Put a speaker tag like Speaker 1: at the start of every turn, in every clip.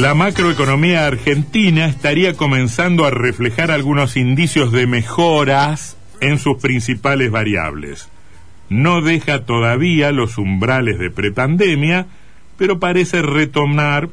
Speaker 1: La macroeconomía argentina estaría comenzando a reflejar algunos indicios de mejoras en sus principales variables. No deja todavía los umbrales de prepandemia, pero parece retomar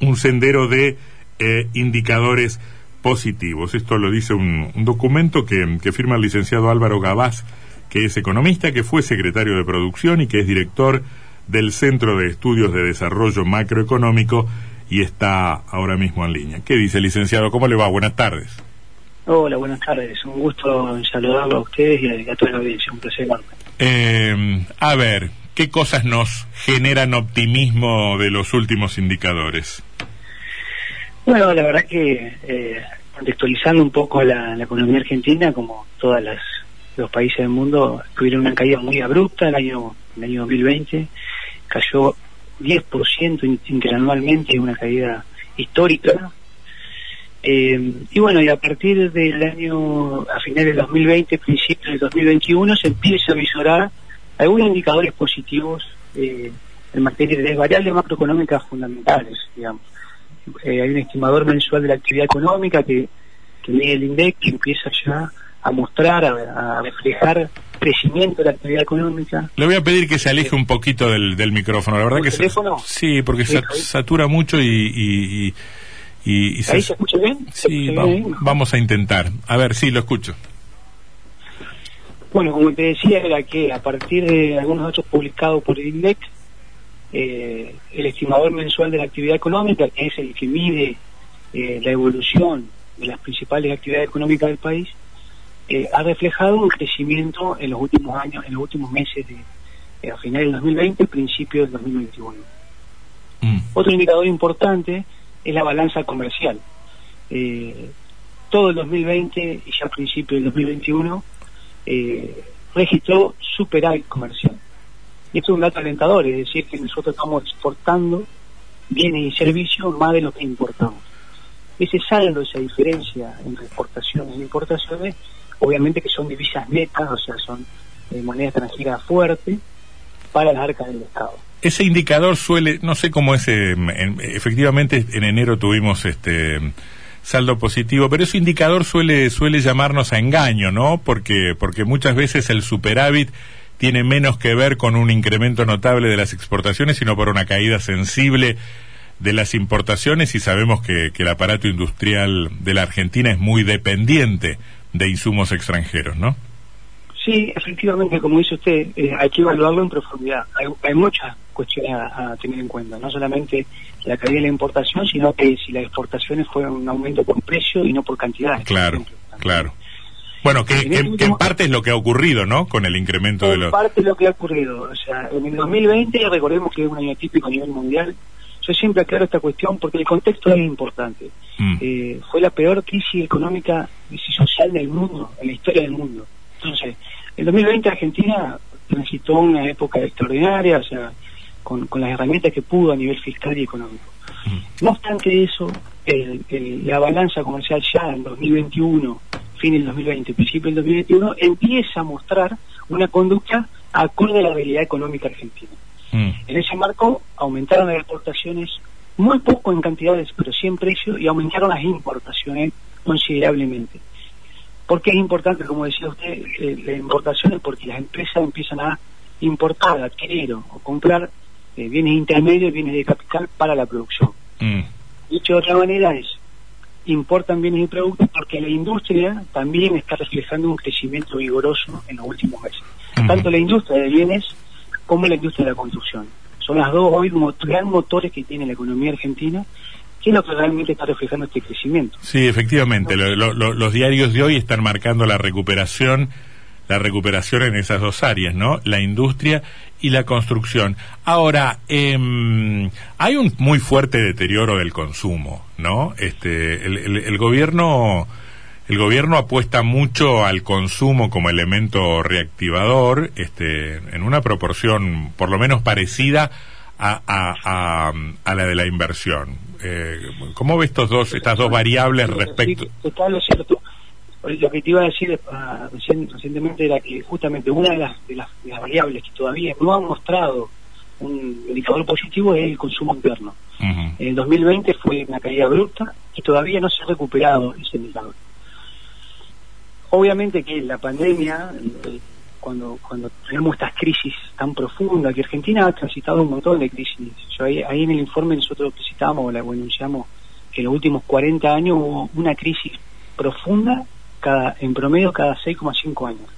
Speaker 1: un sendero de eh, indicadores positivos. Esto lo dice un, documento que, que, firma el licenciado Álvaro Gabás, que es economista, que fue secretario de producción y que es director del Centro de Estudios de Desarrollo Macroeconómico y está ahora mismo en línea. ¿Qué dice, licenciado? ¿Cómo le va? Buenas tardes.
Speaker 2: Hola, buenas tardes. Un gusto saludarlo a ustedes y a, toda la audiencia. Un placer
Speaker 1: eh, a ver, ¿qué cosas nos generan optimismo de los últimos indicadores?
Speaker 2: Bueno, la verdad que eh, contextualizando un poco la, economía argentina, como todos los países del mundo, tuvieron una caída muy abrupta el año, el año 2020. Cayó 10% interanualmente, una caída histórica. Eh, y bueno, y a partir del año, a finales del 2020, principios del 2021, se empieza a visorar algunos indicadores positivos eh, en materia de variables macroeconómicas fundamentales, digamos. Eh, hay un estimador mensual de la actividad económica que, que mide el INDEC, que empieza ya a mostrar, a, reflejar crecimiento de la actividad económica.
Speaker 1: Le voy a pedir que se aleje un poquito del, del micrófono, la verdad que
Speaker 2: teléfono?
Speaker 1: sí, porque satura mucho y,
Speaker 2: y, se, escucha bien?
Speaker 1: Sí, vamos, a intentar. A ver, sí, lo escucho.
Speaker 2: Bueno, como te decía, era que a partir de algunos datos publicados por el INDEC, eh, el estimador mensual de la actividad económica, que es el que mide eh, la evolución de las principales actividades económicas del país, eh, ha reflejado un crecimiento en los últimos años, en los últimos meses de eh, a finales del 2020 y principios del 2021. Mm. Otro indicador importante es la balanza comercial. Eh, todo el 2020 y ya a principios del 2021 registró superávit comercial. Y esto es un dato alentador, es decir, que nosotros estamos exportando bienes y servicios más de lo que importamos. Ese saldo, esa diferencia entre exportaciones e importaciones, obviamente que son divisas netas, o sea, son eh, moneda extranjera fuerte para las arcas del Estado.
Speaker 1: Ese indicador suele, no sé cómo es, eh, efectivamente en enero tuvimos este saldo positivo, pero ese indicador suele suele llamarnos a engaño, ¿no? Porque porque muchas veces el superávit tiene menos que ver con un incremento notable de las exportaciones, sino por una caída sensible de las importaciones y sabemos que el aparato industrial de la Argentina es muy dependiente de insumos extranjeros, ¿no?
Speaker 2: Sí, efectivamente, como dice usted, eh, hay que evaluarlo en profundidad. Hay, muchas cuestiones a, tener en cuenta, no solamente la caída de la importación, sino que si las exportaciones fueron un aumento por precio y no por cantidad.
Speaker 1: Claro, claro. Bueno, que, en, parte es lo que ha ocurrido, ¿no? Con el incremento de los...
Speaker 2: En parte es lo que ha ocurrido. O sea, en el 2020, recordemos que es un año típico a nivel mundial, yo siempre aclaro esta cuestión porque el contexto es importante. Mm. Eh, fue la peor crisis económica y social del mundo, en la historia del mundo. Entonces, el 2020 Argentina transitó una época extraordinaria, o sea, con, las herramientas que pudo a nivel fiscal y económico. Mm. No obstante eso, la balanza comercial ya en 2021, fin del 2020, principio del 2021, empieza a mostrar una conducta acorde a la realidad económica argentina. Mm. En ese marco aumentaron las exportaciones muy poco en cantidades, pero sí en precio, y aumentaron las importaciones considerablemente. ¿Por qué es importante, como decía usted, eh, las importaciones? Porque las empresas empiezan a importar, adquirir o comprar eh, bienes intermedios, bienes de capital para la producción. Mm. Dicho de otra manera es, importan bienes y productos porque la industria también está reflejando un crecimiento vigoroso en los últimos meses. Tanto la industria de bienes como la industria de la construcción. Son las dos hoy gran motores que tiene la economía argentina que es lo que realmente está reflejando este crecimiento.
Speaker 1: Sí, efectivamente, los diarios de hoy están marcando la recuperación, la recuperación en esas dos áreas, ¿no? La industria y la construcción. Ahora, eh, hay un muy fuerte deterioro del consumo, ¿no? Este, el gobierno el gobierno apuesta mucho al consumo como elemento reactivador, este, en una proporción por lo menos parecida a, a, a, la de la inversión. Eh, ¿Cómo ves estos dos, estas dos variables respecto?
Speaker 2: lo cierto. Lo que te iba a decir ah, recientemente era que justamente una de las, de las, variables que todavía no han mostrado un indicador positivo es el consumo interno. En el 2020 fue una caída bruta y todavía no se ha recuperado ese indicador. Obviamente que la pandemia, eh, cuando tenemos estas crisis tan profundas, que Argentina ha transitado un montón de crisis. ahí, en el informe nosotros citamos, la anunciamos que en los últimos 40 años hubo una crisis profunda cada en promedio cada 6,5 años.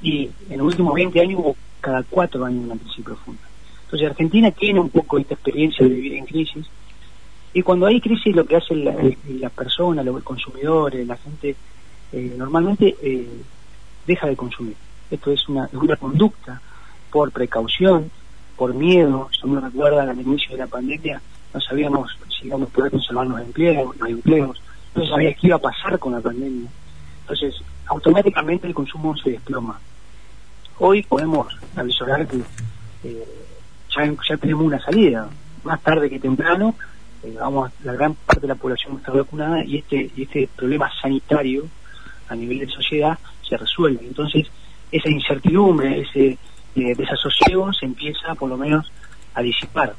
Speaker 2: Y en los últimos 20 años hubo cada 4 años una crisis profunda. Entonces Argentina tiene un poco esta experiencia de vivir en crisis y cuando hay crisis lo que hace la, la persona, los consumidores, la gente, eh, normalmente eh, deja de consumir. Esto es una, una conducta por precaución, por miedo. Si uno recuerda al inicio de la pandemia, no sabíamos si íbamos a poder conservar los empleos, los empleos, no sabía qué iba a pasar con la pandemia. Entonces, automáticamente el consumo se desploma. Hoy podemos avisar que eh, ya, tenemos una salida. Más tarde que temprano, eh, vamos, la gran parte de la población está vacunada y este, este problema sanitario a nivel de sociedad se resuelve. Entonces, esa incertidumbre, ese eh, desasosiego se empieza por lo menos a disipar.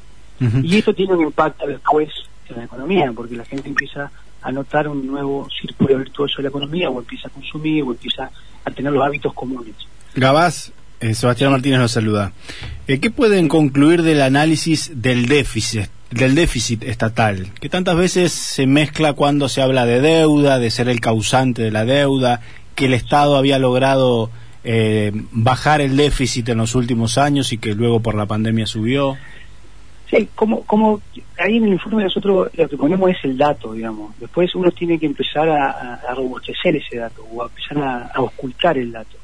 Speaker 2: Y esto tiene un impacto después en la economía, porque la gente empieza a notar un nuevo círculo virtuoso de la economía, o empieza a consumir, o empieza a tener los hábitos comunes.
Speaker 3: Gabás, eh, Sebastián Martínez nos saluda. Eh, ¿Qué pueden concluir del análisis del déficit, del déficit estatal? Que tantas veces se mezcla cuando se habla de deuda, de ser el causante de la deuda, que el Estado había logrado eh, bajar el déficit en los últimos años y que luego por la pandemia subió.
Speaker 2: Sí, como, como ahí en el informe nosotros lo que ponemos es el dato, digamos. Después uno tiene que empezar a, robustecer ese dato o a empezar a ocultar el dato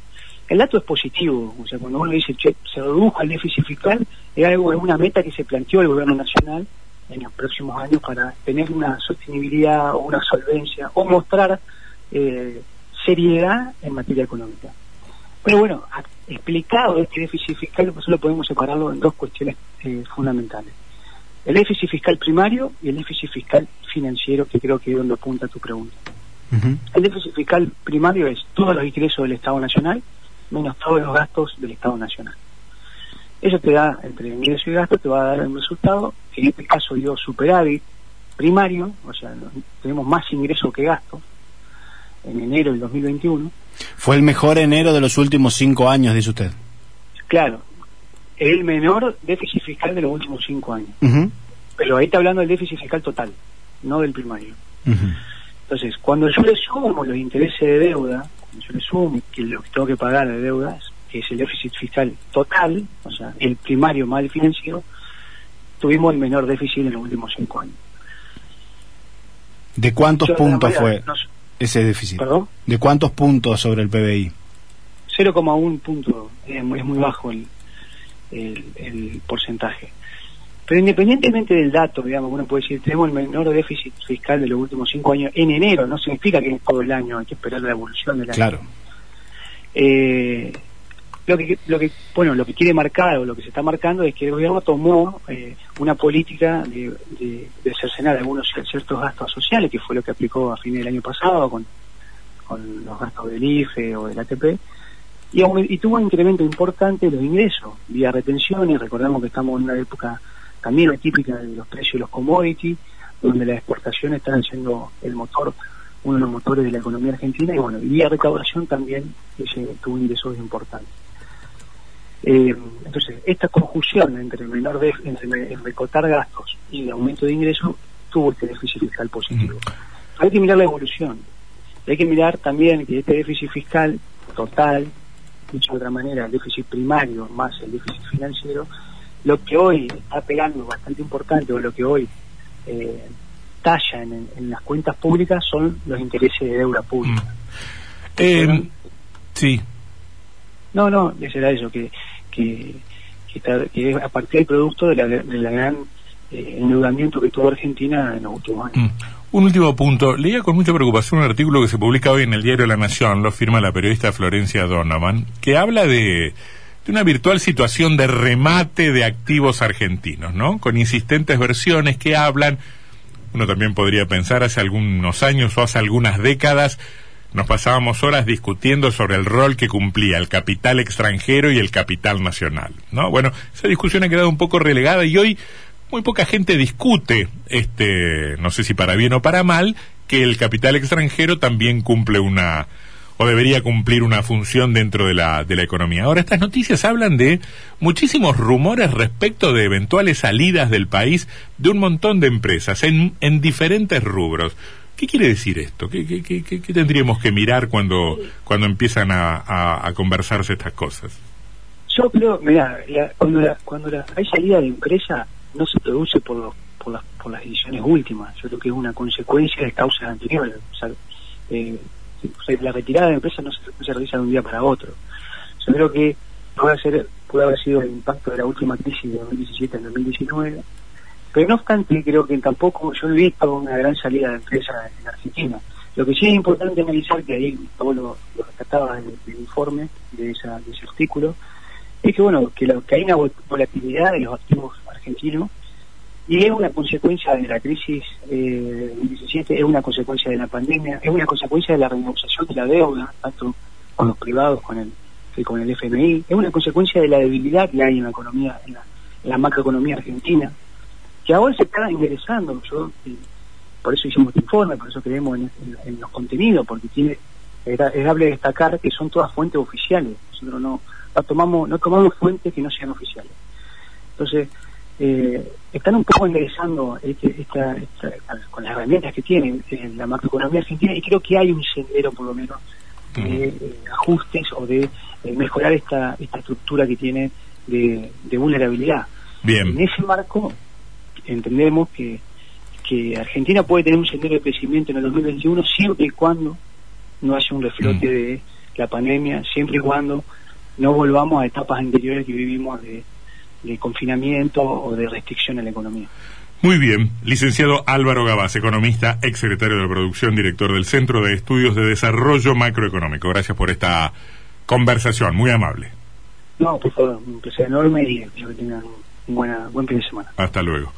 Speaker 2: el dato es positivo, o sea, cuando uno dice, che, se redujo el déficit fiscal, es algo, es una meta que se planteó el gobierno nacional en los próximos años para tener una sostenibilidad o una solvencia o mostrar eh, seriedad en materia económica. Pero bueno, explicado este déficit fiscal, solo podemos separarlo en dos cuestiones eh, fundamentales. El déficit fiscal primario y el déficit fiscal financiero, que creo que es donde apunta tu pregunta. El déficit fiscal primario es todos los ingresos del Estado Nacional menos todos los gastos del Estado Nacional. Eso te da, entre ingreso y gasto, te va a dar un resultado, que en este caso dio superávit primario, o sea, tenemos más ingreso que gasto, en enero del 2021.
Speaker 3: Fue el mejor enero de los últimos cinco años, dice usted.
Speaker 2: Claro, el menor déficit fiscal de los últimos cinco años. Pero ahí está hablando del déficit fiscal total, no del primario. Entonces, cuando yo le sumo los intereses de deuda, yo le sumo que lo que tengo que pagar de deudas, que es el déficit fiscal total, o sea, el primario mal financiero, tuvimos el menor déficit en los últimos cinco años.
Speaker 3: ¿De cuántos puntos fue ese déficit?
Speaker 2: ¿Perdón?
Speaker 3: ¿De cuántos puntos sobre el PBI?
Speaker 2: 0,1 punto, es muy, es muy bajo el, el porcentaje. Pero independientemente del dato, digamos, uno puede decir, tenemos el menor déficit fiscal de los últimos cinco años en enero, no significa que es todo el año, hay que esperar la evolución del año.
Speaker 3: Claro.
Speaker 2: Eh, lo que, lo que, bueno, lo que quiere marcar o lo que se está marcando es que el gobierno tomó eh, una política de, de, cercenar algunos ciertos gastos sociales, que fue lo que aplicó a fines del año pasado con, con los gastos del IFE o del ATP, y, y tuvo un incremento importante de los ingresos, vía retenciones, recordamos que estamos en una época también típica de los precios de los commodities, donde las exportaciones están siendo el motor, uno de los motores de la economía argentina, y bueno, y la recaudación también ese, tuvo ingresos importantes. Eh, entonces, esta conjunción entre el menor de, entre el recortar gastos y el aumento de ingresos tuvo este déficit fiscal positivo. Hay que mirar la evolución. Hay que mirar también que este déficit fiscal total, dicho de otra manera, el déficit primario más el déficit financiero, lo que hoy está pegando bastante importante o lo que hoy eh, talla en, las cuentas públicas son los intereses de deuda pública.
Speaker 1: Mm. Eh, sí.
Speaker 2: No, no, ese era eso, que, que, que, es a partir del producto de la, de la gran eh, endeudamiento que tuvo Argentina en los últimos años. Mm.
Speaker 1: Un último punto. Leía con mucha preocupación un artículo que se publica hoy en el diario La Nación, lo firma la periodista Florencia Donovan, que habla de de una virtual situación de remate de activos argentinos, ¿no? Con insistentes versiones que hablan, uno también podría pensar hace algunos años o hace algunas décadas, nos pasábamos horas discutiendo sobre el rol que cumplía el capital extranjero y el capital nacional, ¿no? Bueno, esa discusión ha quedado un poco relegada y hoy muy poca gente discute, este, no sé si para bien o para mal, que el capital extranjero también cumple una o debería cumplir una función dentro de la, de la economía. Ahora, estas noticias hablan de muchísimos rumores respecto de eventuales salidas del país de un montón de empresas en, en diferentes rubros. ¿Qué quiere decir esto? ¿Qué, qué, qué, qué tendríamos que mirar cuando, cuando empiezan a, a, conversarse estas cosas?
Speaker 2: Yo creo, mira, cuando, la, cuando la, hay salida de empresa no se produce por, por, las, por las decisiones últimas. Yo creo que es una consecuencia de causas anteriores. Eh, la retirada de empresas no se, realiza de un día para otro. Yo creo que puede, ser, puede haber sido el impacto de la última crisis de 2017 en 2019, pero no obstante creo que tampoco yo he visto una gran salida de empresas en Argentina. Lo que sí es importante analizar, que ahí todo lo, lo en el, informe de, esa, de ese artículo, es que bueno, que, lo, que hay una volatilidad de los activos argentinos y es una consecuencia de la crisis eh, 2017, es una consecuencia de la pandemia, es una consecuencia de la renegociación de la deuda, tanto con los privados con el, con el FMI, es una consecuencia de la debilidad que hay en la economía, en la, macroeconomía argentina, que ahora se está ingresando. Yo, eh, por eso hicimos este informe, por eso creemos en, los contenidos, porque tiene es dable destacar que son todas fuentes oficiales. Nosotros no, no tomamos no tomamos fuentes que no sean oficiales. Entonces, eh, están un poco enderezando este, esta, con las herramientas que tienen en la macroeconomía argentina y creo que hay un sendero por lo menos de eh, ajustes o de eh, mejorar esta, esta estructura que tiene de, vulnerabilidad.
Speaker 1: Bien.
Speaker 2: En ese marco entendemos que, que Argentina puede tener un sendero de crecimiento en el 2021 siempre y cuando no haya un reflote de la pandemia, siempre y cuando no volvamos a etapas anteriores que vivimos de de confinamiento o de restricción a la economía.
Speaker 1: Muy bien, licenciado Álvaro Gabás, economista, ex secretario de producción, director del Centro de Estudios de Desarrollo Macroeconómico. Gracias por esta conversación, muy amable.
Speaker 2: No, por favor, un placer enorme y espero que tengan un buena, buen fin de semana.
Speaker 1: Hasta luego.